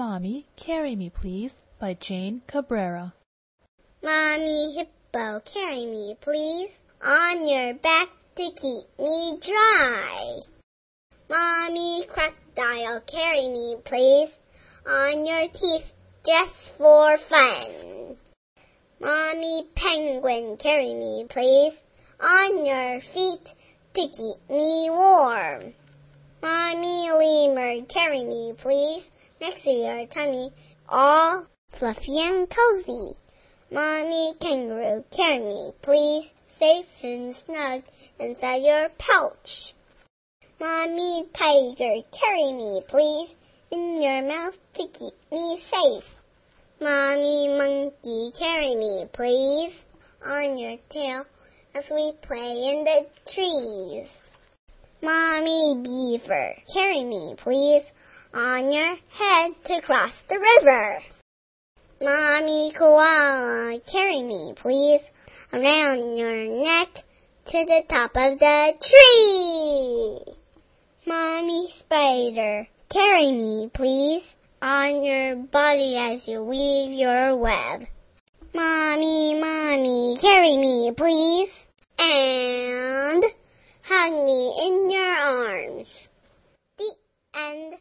Mommy, Carry Me Please by Jane Cabrera. Mommy Hippo, carry me please on your back to keep me dry. Mommy Crocodile, carry me please on your teeth just for fun. Mommy Penguin, carry me please on your feet to keep me warm. Mommy Lemur, carry me please next to your tummy, all fluffy and cozy. Mommy Kangaroo, carry me please safe and snug inside your pouch. Mommy Tiger, carry me please in your mouth to keep me safe. Mommy Monkey, carry me please on your tail as we play in the trees. Mommy Beaver, carry me please on your head to cross the river. Mommy Koala, carry me please around your neck to the top of the tree. Mommy Spider, carry me please on your body as you weave your web. Mommy, mommy, carry me please and hug me in your arms.